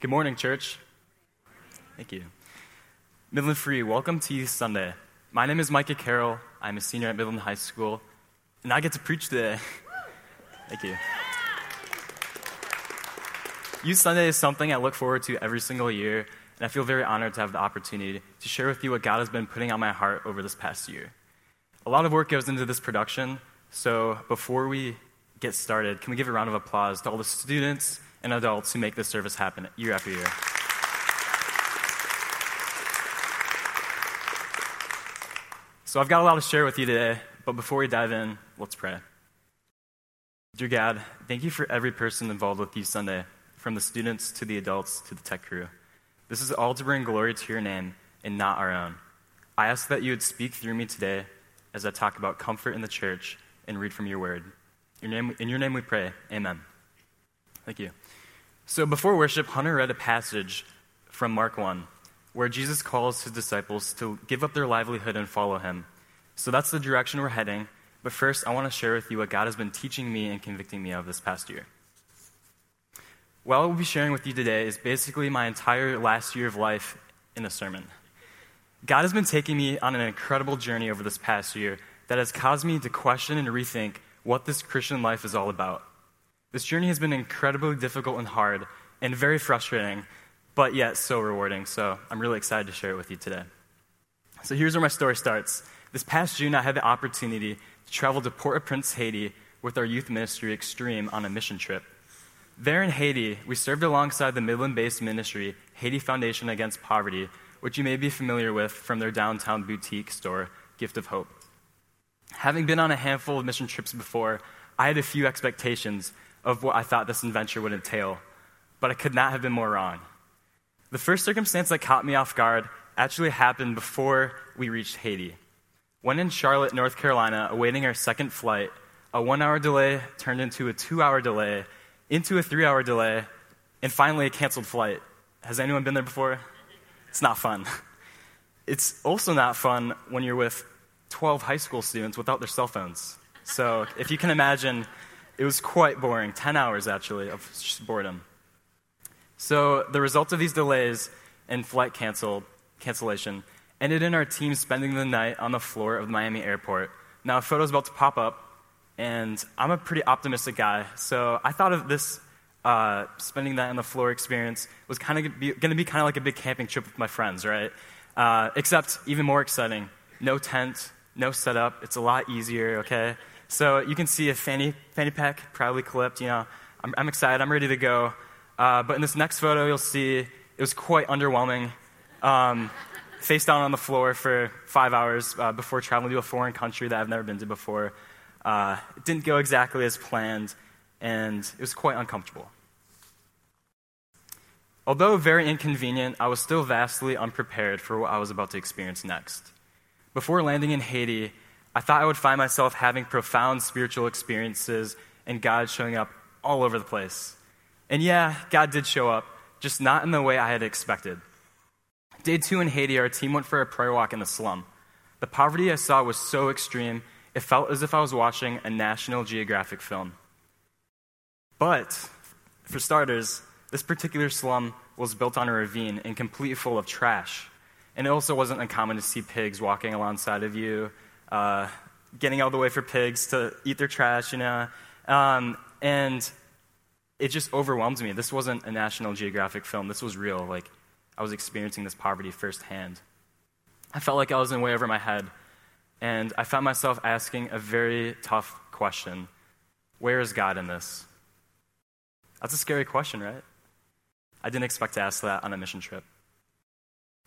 Good morning, church. Thank you. Midland Free, welcome to Youth Sunday. My name is Micah Carroll. I'm a senior at Midland High School, and I get to preach today. Thank you. Youth Sunday is something I look forward to every single year, and I feel very honored to have the opportunity to share with you what God has been putting on my heart over this past year. A lot of work goes into this production, so before we get started, can we give a round of applause to all the students and adults who make this service happen year after year? So I've got a lot to share with you today, but before we dive in, let's pray. Dear God, thank you for every person involved with Youth Sunday, from the students to the adults to the tech crew. This is all to bring glory to your name and not our own. I ask that you would speak through me today as I talk about comfort in the church and read from your word. Your name, in your name we pray. Amen. Thank you. So before worship, Hunter read a passage from Mark 1 where Jesus calls his disciples to give up their livelihood and follow him. So that's the direction we're heading. But first, I want to share with you what God has been teaching me and convicting me of this past year. What I will be sharing with you today is basically my entire last year of life in a sermon. God has been taking me on an incredible journey over this past year that has caused me to question and rethink what this Christian life is all about. This journey has been incredibly difficult and hard and very frustrating, but yet so rewarding. So I'm really excited to share it with you today. So here's where my story starts. This past June, I had the opportunity to travel to Port au Prince, Haiti, with our youth ministry Extreme on a mission trip. There in Haiti, we served alongside the Midland based ministry, Haiti Foundation Against Poverty, which you may be familiar with from their downtown boutique store, Gift of Hope. Having been on a handful of mission trips before, I had a few expectations of what I thought this adventure would entail, but I could not have been more wrong. The first circumstance that caught me off guard actually happened before we reached Haiti. When in Charlotte, North Carolina, awaiting our second flight, a one hour delay turned into a two hour delay, into a three hour delay, and finally a canceled flight. Has anyone been there before? It's not fun. It's also not fun when you're with 12 high school students without their cell phones. So if you can imagine, it was quite boring 10 hours actually of boredom. So the result of these delays and flight canceled, cancellation ended in our team spending the night on the floor of the Miami airport. Now, a photo's about to pop up, and I'm a pretty optimistic guy, so I thought of this uh, spending that on the floor experience was kind of going to be kind of like a big camping trip with my friends, right? Uh, except even more exciting. No tent, no setup. It's a lot easier, okay? So you can see a fanny, fanny pack proudly clipped. You know, I'm, I'm excited. I'm ready to go. Uh, but in this next photo, you'll see it was quite underwhelming. Um, face down on the floor for five hours uh, before traveling to a foreign country that I've never been to before. Uh, it didn't go exactly as planned, and it was quite uncomfortable. Although very inconvenient, I was still vastly unprepared for what I was about to experience next. Before landing in Haiti, I thought I would find myself having profound spiritual experiences and God showing up all over the place. And yeah, God did show up, just not in the way I had expected. Day two in Haiti, our team went for a prayer walk in the slum. The poverty I saw was so extreme, it felt as if I was watching a National Geographic film. But, for starters, this particular slum was built on a ravine and completely full of trash. And it also wasn't uncommon to see pigs walking alongside of you, uh, getting all the way for pigs to eat their trash, you know. Um, and it just overwhelmed me. This wasn't a National Geographic film, this was real. Like, I was experiencing this poverty firsthand. I felt like I was in way over my head. And I found myself asking a very tough question Where is God in this? That's a scary question, right? I didn't expect to ask that on a mission trip.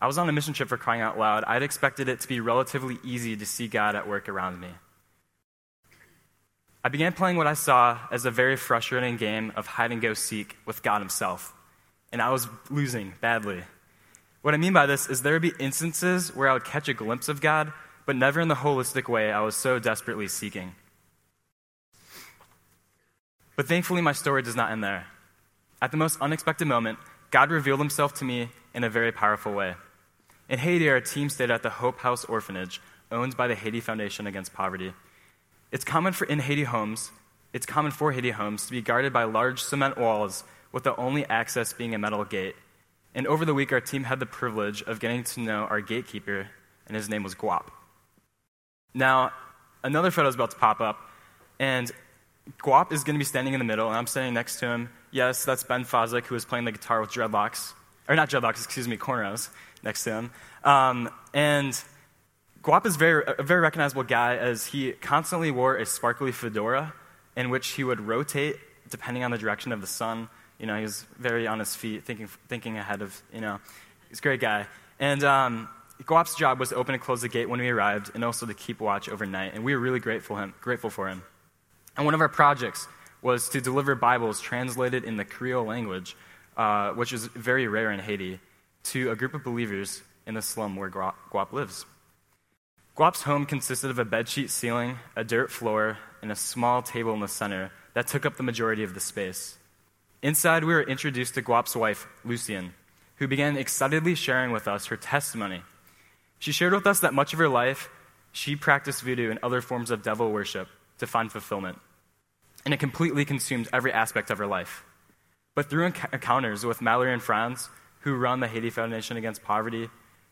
I was on a mission trip for crying out loud. I'd expected it to be relatively easy to see God at work around me. I began playing what I saw as a very frustrating game of hide and go seek with God Himself, and I was losing badly. What I mean by this is there would be instances where I would catch a glimpse of God, but never in the holistic way I was so desperately seeking. But thankfully, my story does not end there. At the most unexpected moment, God revealed himself to me in a very powerful way. In Haiti, our team stayed at the Hope House Orphanage, owned by the Haiti Foundation Against Poverty. It's common for in Haiti homes, it's common for Haiti homes to be guarded by large cement walls with the only access being a metal gate, And over the week, our team had the privilege of getting to know our gatekeeper, and his name was Guap. Now, another photo is about to pop up, and Guap is going to be standing in the middle, and I'm standing next to him. Yes, that's Ben Fosdick, who is playing the guitar with dreadlocks, or not dreadlocks, excuse me, cornrows next to him. Um, and Guap is very, a very recognizable guy as he constantly wore a sparkly fedora in which he would rotate depending on the direction of the sun. You know, he was very on his feet, thinking, thinking ahead of, you know, he's a great guy. And um, Guap's job was to open and close the gate when we arrived and also to keep watch overnight. And we were really grateful, him, grateful for him. And one of our projects was to deliver Bibles translated in the Creole language, uh, which is very rare in Haiti, to a group of believers in the slum where Guap lives. Guap's home consisted of a bedsheet ceiling, a dirt floor, and a small table in the center that took up the majority of the space. Inside, we were introduced to Guap's wife, Lucian, who began excitedly sharing with us her testimony. She shared with us that much of her life, she practiced voodoo and other forms of devil worship to find fulfillment. And it completely consumed every aspect of her life. But through encounters with Mallory and Franz, who run the Haiti Foundation Against Poverty,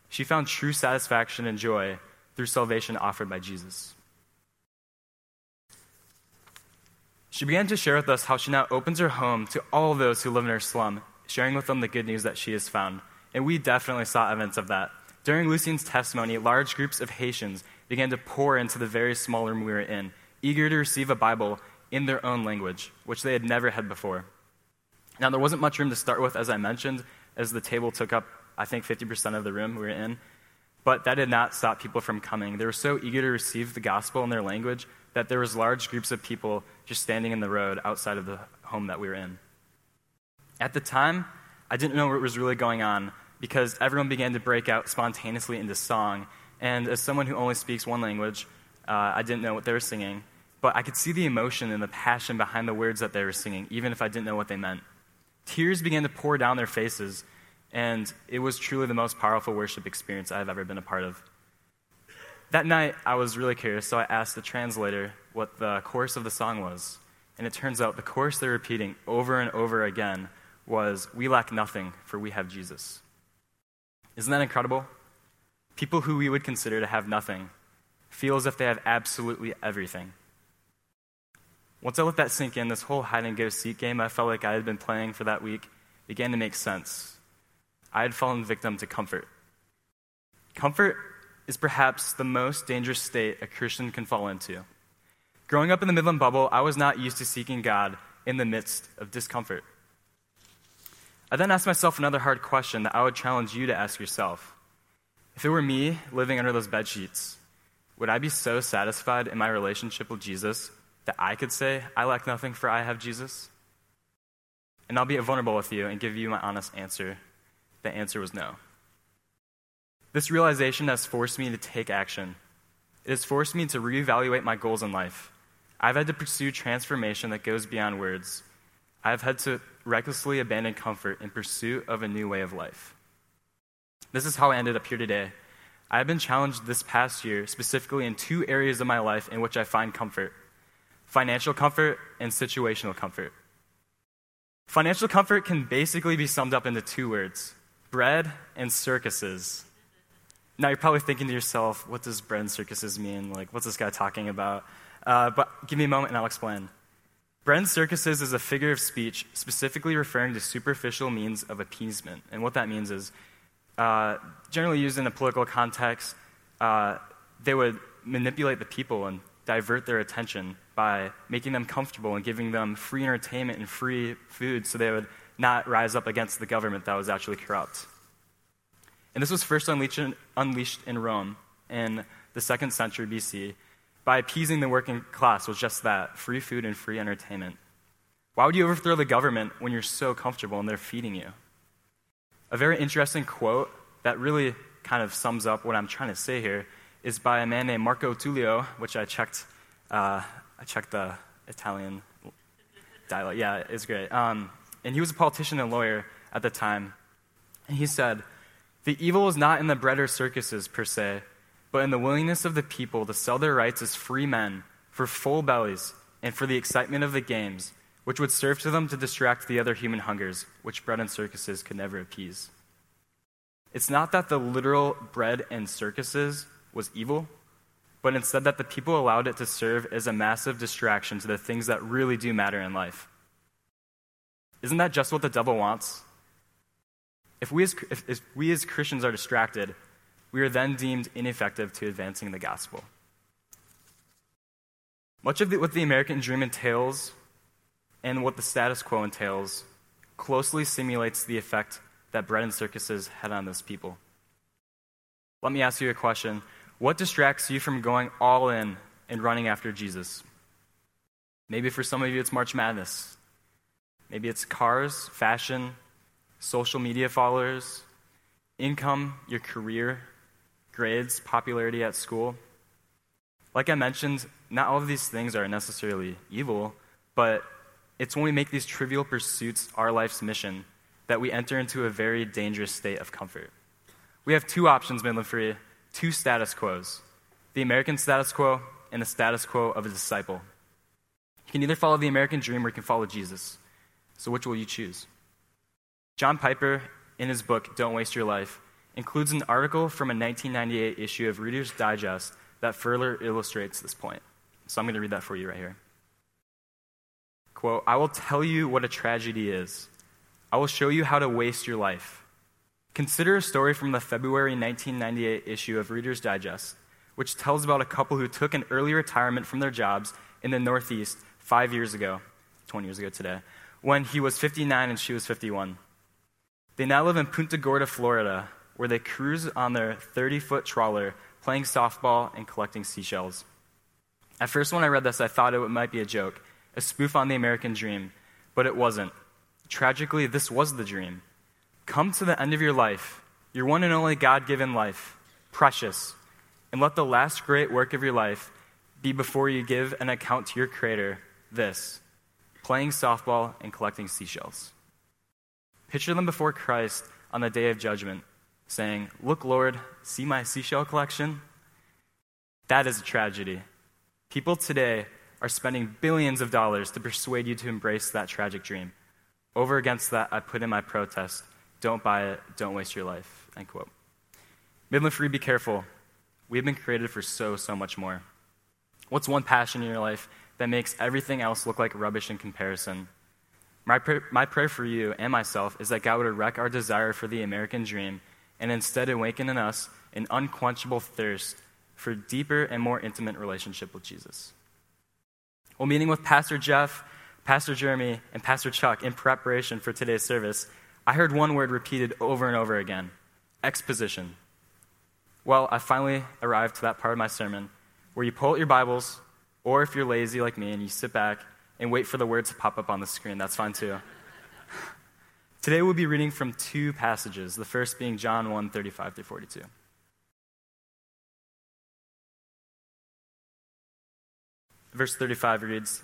she found true satisfaction and joy through salvation offered by Jesus. She began to share with us how she now opens her home to all those who live in her slum, sharing with them the good news that she has found. And we definitely saw evidence of that. During Lucien's testimony, large groups of Haitians began to pour into the very small room we were in, eager to receive a Bible in their own language, which they had never had before. Now, there wasn't much room to start with, as I mentioned, as the table took up, I think, 50% of the room we were in. But that did not stop people from coming. They were so eager to receive the gospel in their language that there was large groups of people just standing in the road outside of the home that we were in. At the time, I didn't know what was really going on because everyone began to break out spontaneously into song. And as someone who only speaks one language, uh, I didn't know what they were singing. But I could see the emotion and the passion behind the words that they were singing, even if I didn't know what they meant. Tears began to pour down their faces, and it was truly the most powerful worship experience I've ever been a part of. That night, I was really curious, so I asked the translator what the chorus of the song was. And it turns out the chorus they're repeating over and over again was, We lack nothing, for we have Jesus. Isn't that incredible? People who we would consider to have nothing feel as if they have absolutely everything. Once I let that sink in, this whole hide and go seek game I felt like I had been playing for that week began to make sense. I had fallen victim to comfort. Comfort is perhaps the most dangerous state a Christian can fall into. Growing up in the Midland bubble, I was not used to seeking God in the midst of discomfort. I then asked myself another hard question that I would challenge you to ask yourself. If it were me living under those bed sheets, would I be so satisfied in my relationship with Jesus that I could say, I lack nothing for I have Jesus? And I'll be vulnerable with you and give you my honest answer. The answer was no. This realization has forced me to take action. It has forced me to reevaluate my goals in life. I've had to pursue transformation that goes beyond words. I've had to recklessly abandon comfort in pursuit of a new way of life. This is how I ended up here today. I have been challenged this past year, specifically in two areas of my life in which I find comfort financial comfort and situational comfort. Financial comfort can basically be summed up into two words bread and circuses. Now you're probably thinking to yourself, what does bread and circuses mean? Like, what's this guy talking about? Uh, but give me a moment and I'll explain. Bread and circuses is a figure of speech specifically referring to superficial means of appeasement. And what that means is, uh, generally used in a political context, uh, they would manipulate the people and divert their attention by making them comfortable and giving them free entertainment and free food so they would not rise up against the government that was actually corrupt. And this was first unleashed in Rome in the second century BC by appeasing the working class was just that free food and free entertainment. Why would you overthrow the government when you're so comfortable and they're feeding you? A very interesting quote that really kind of sums up what I'm trying to say here is by a man named Marco Tullio, which I checked. Uh, I checked the Italian dialect. Yeah, it's great. Um, and he was a politician and lawyer at the time. And he said, the evil is not in the bread or circuses per se, but in the willingness of the people to sell their rights as free men for full bellies and for the excitement of the games, which would serve to them to distract the other human hungers, which bread and circuses could never appease. It's not that the literal bread and circuses was evil, but instead that the people allowed it to serve as a massive distraction to the things that really do matter in life. Isn't that just what the devil wants? If we as, if, if we as Christians are distracted, we are then deemed ineffective to advancing the gospel. Much of the, what the American dream entails and what the status quo entails closely simulates the effect that bread and circuses had on those people. Let me ask you a question. What distracts you from going all in and running after Jesus? Maybe for some of you it's March Madness. Maybe it's cars, fashion, social media followers, income, your career, grades, popularity at school. Like I mentioned, not all of these things are necessarily evil, but it's when we make these trivial pursuits our life's mission that we enter into a very dangerous state of comfort. We have two options, Midland Free, two status quos the American status quo and the status quo of a disciple. You can either follow the American dream or you can follow Jesus. So, which will you choose? John Piper, in his book, Don't Waste Your Life, includes an article from a 1998 issue of Reader's Digest that further illustrates this point. So I'm going to read that for you right here. Quote I will tell you what a tragedy is. I will show you how to waste your life. Consider a story from the February 1998 issue of Reader's Digest, which tells about a couple who took an early retirement from their jobs in the Northeast five years ago, 20 years ago today, when he was 59 and she was 51. They now live in Punta Gorda, Florida, where they cruise on their 30 foot trawler, playing softball and collecting seashells. At first, when I read this, I thought it might be a joke, a spoof on the American dream, but it wasn't. Tragically, this was the dream. Come to the end of your life, your one and only God given life, precious, and let the last great work of your life be before you give an account to your Creator this playing softball and collecting seashells. Picture them before Christ on the day of judgment, saying, Look, Lord, see my seashell collection? That is a tragedy. People today are spending billions of dollars to persuade you to embrace that tragic dream. Over against that, I put in my protest don't buy it, don't waste your life. End quote. Midland Free, be careful. We have been created for so, so much more. What's one passion in your life that makes everything else look like rubbish in comparison? My, pr- my prayer for you and myself is that God would wreck our desire for the American dream and instead awaken in us an unquenchable thirst for deeper and more intimate relationship with Jesus. While meeting with Pastor Jeff, Pastor Jeremy, and Pastor Chuck in preparation for today's service, I heard one word repeated over and over again exposition. Well, I finally arrived to that part of my sermon where you pull out your Bibles, or if you're lazy like me and you sit back and wait for the words to pop up on the screen. That's fine too. Today we'll be reading from two passages, the first being John 1 35 through 42. Verse 35 reads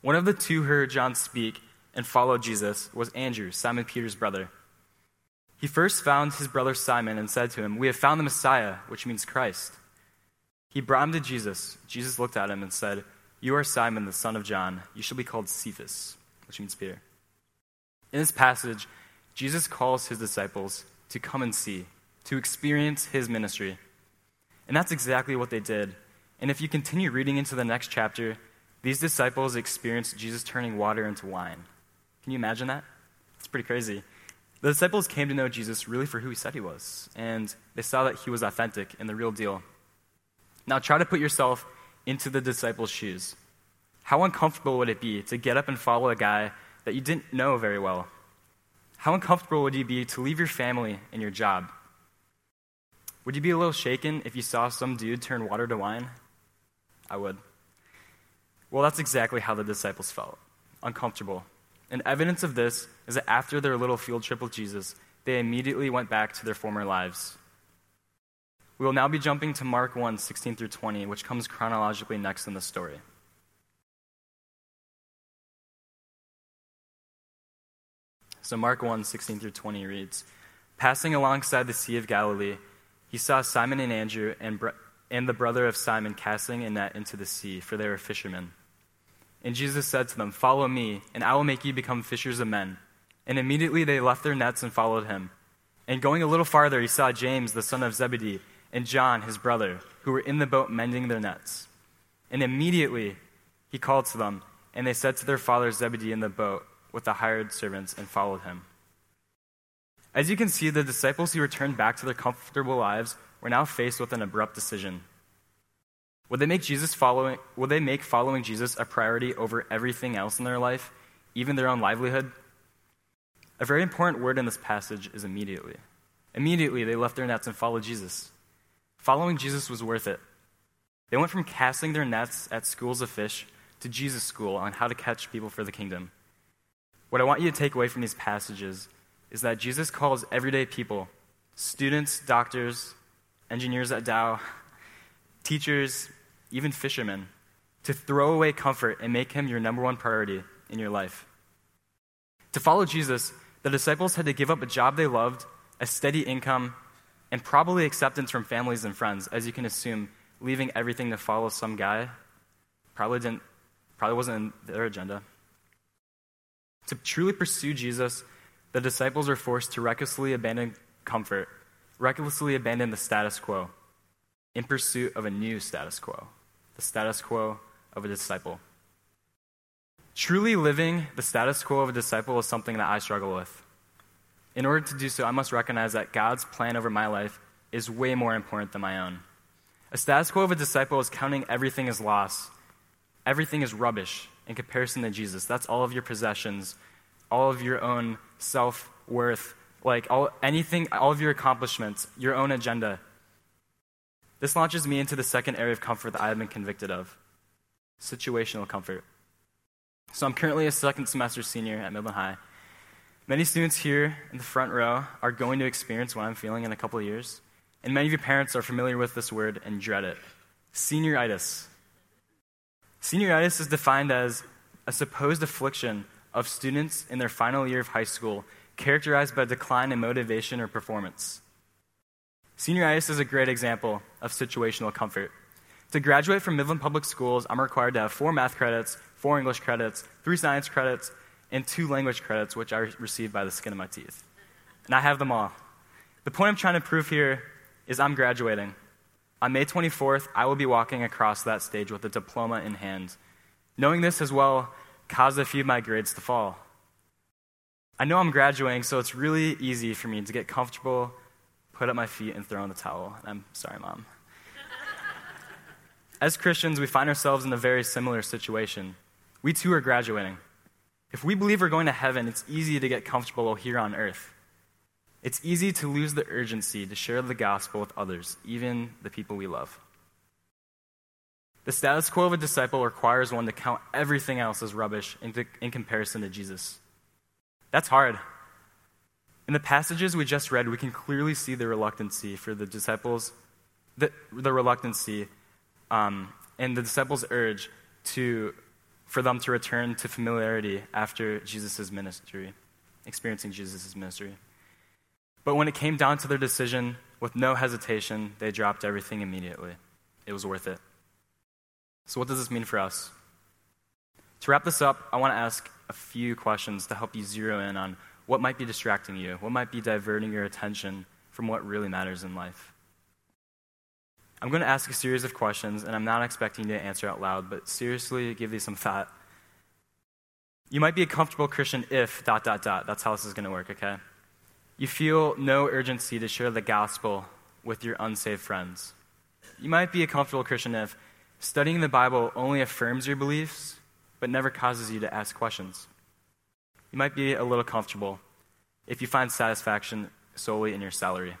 One of the two who heard John speak and followed Jesus was Andrew, Simon Peter's brother. He first found his brother Simon and said to him, We have found the Messiah, which means Christ. He brought him to Jesus. Jesus looked at him and said, You are Simon, the son of John. You shall be called Cephas which means Peter. In this passage, Jesus calls his disciples to come and see, to experience his ministry. And that's exactly what they did. And if you continue reading into the next chapter, these disciples experienced Jesus turning water into wine. Can you imagine that? It's pretty crazy. The disciples came to know Jesus really for who he said he was, and they saw that he was authentic and the real deal. Now, try to put yourself into the disciples' shoes. How uncomfortable would it be to get up and follow a guy that you didn't know very well? How uncomfortable would you be to leave your family and your job? Would you be a little shaken if you saw some dude turn water to wine? I would. Well, that's exactly how the disciples felt uncomfortable. And evidence of this is that after their little field trip with Jesus, they immediately went back to their former lives. We will now be jumping to Mark 1 16 through 20, which comes chronologically next in the story. So, Mark 1 16 through 20 reads Passing alongside the Sea of Galilee, he saw Simon and Andrew and, and the brother of Simon casting a net into the sea, for they were fishermen. And Jesus said to them, Follow me, and I will make you become fishers of men. And immediately they left their nets and followed him. And going a little farther, he saw James, the son of Zebedee, and John, his brother, who were in the boat mending their nets. And immediately he called to them, and they said to their father Zebedee in the boat with the hired servants and followed him. As you can see, the disciples who returned back to their comfortable lives were now faced with an abrupt decision. Would they make Jesus following would they make following Jesus a priority over everything else in their life, even their own livelihood? A very important word in this passage is immediately. Immediately they left their nets and followed Jesus. Following Jesus was worth it. They went from casting their nets at schools of fish to Jesus' school on how to catch people for the kingdom. What I want you to take away from these passages is that Jesus calls everyday people, students, doctors, engineers at Dow, teachers, even fishermen, to throw away comfort and make him your number one priority in your life. To follow Jesus, the disciples had to give up a job they loved, a steady income, and probably acceptance from families and friends, as you can assume, leaving everything to follow some guy probably didn't probably wasn't in their agenda. To truly pursue Jesus, the disciples were forced to recklessly abandon comfort, recklessly abandon the status quo in pursuit of a new status quo, the status quo of a disciple. Truly living the status quo of a disciple is something that I struggle with. In order to do so, I must recognize that God's plan over my life is way more important than my own. A status quo of a disciple is counting everything as loss. Everything is rubbish in comparison to Jesus. That's all of your possessions, all of your own self worth, like all, anything, all of your accomplishments, your own agenda. This launches me into the second area of comfort that I have been convicted of situational comfort. So I'm currently a second semester senior at Midland High. Many students here in the front row are going to experience what I'm feeling in a couple of years. And many of your parents are familiar with this word and dread it senioritis. Senioritis is defined as a supposed affliction of students in their final year of high school characterized by a decline in motivation or performance. Senioritis is a great example of situational comfort. To graduate from Midland Public Schools, I'm required to have four math credits, four English credits, three science credits, and two language credits, which I received by the skin of my teeth. And I have them all. The point I'm trying to prove here is I'm graduating. On May 24th, I will be walking across that stage with a diploma in hand. Knowing this as well caused a few of my grades to fall. I know I'm graduating, so it's really easy for me to get comfortable, put up my feet, and throw in the towel. I'm sorry, Mom. As Christians, we find ourselves in a very similar situation. We too are graduating. If we believe we're going to heaven, it's easy to get comfortable here on earth. It's easy to lose the urgency to share the gospel with others, even the people we love. The status quo of a disciple requires one to count everything else as rubbish in, in comparison to Jesus. That's hard. In the passages we just read, we can clearly see the reluctancy for the disciples, the, the reluctancy um, and the disciples' urge to for them to return to familiarity after Jesus' ministry, experiencing Jesus' ministry. But when it came down to their decision, with no hesitation, they dropped everything immediately. It was worth it. So, what does this mean for us? To wrap this up, I want to ask a few questions to help you zero in on what might be distracting you, what might be diverting your attention from what really matters in life. I'm going to ask a series of questions, and I'm not expecting you to answer out loud, but seriously give these some thought. You might be a comfortable Christian if, dot, dot, dot. That's how this is going to work, okay? You feel no urgency to share the gospel with your unsaved friends. You might be a comfortable Christian if studying the Bible only affirms your beliefs, but never causes you to ask questions. You might be a little comfortable if you find satisfaction solely in your salary.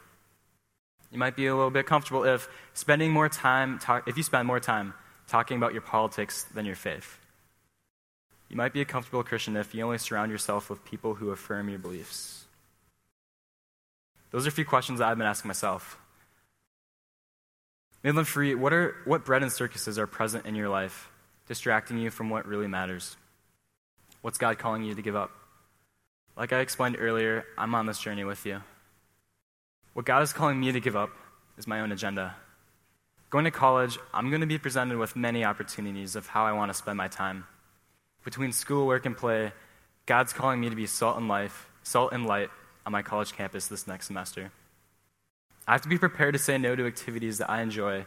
You might be a little bit comfortable if spending more time talk, if you spend more time talking about your politics than your faith. You might be a comfortable Christian if you only surround yourself with people who affirm your beliefs. Those are a few questions that I've been asking myself. Midland Free, what, are, what bread and circuses are present in your life, distracting you from what really matters? What's God calling you to give up? Like I explained earlier, I'm on this journey with you. What God is calling me to give up is my own agenda. Going to college, I'm going to be presented with many opportunities of how I want to spend my time. Between school, work, and play, God's calling me to be salt and life, salt and light on my college campus this next semester. I have to be prepared to say no to activities that I enjoy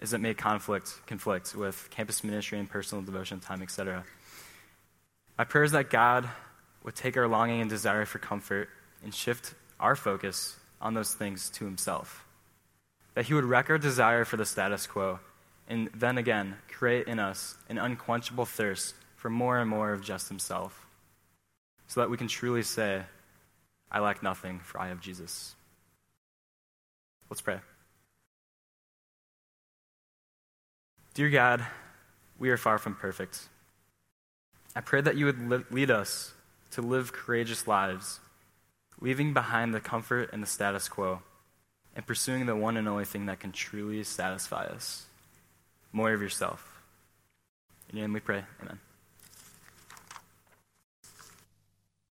as it may conflict conflict with campus ministry and personal devotion time, etc. My prayer is that God would take our longing and desire for comfort and shift our focus on those things to himself. That he would wreck our desire for the status quo and then again create in us an unquenchable thirst for more and more of just himself. So that we can truly say, I lack nothing, for I have Jesus. Let's pray. Dear God, we are far from perfect. I pray that you would lead us to live courageous lives, leaving behind the comfort and the status quo, and pursuing the one and only thing that can truly satisfy us more of yourself. In your name we pray. Amen.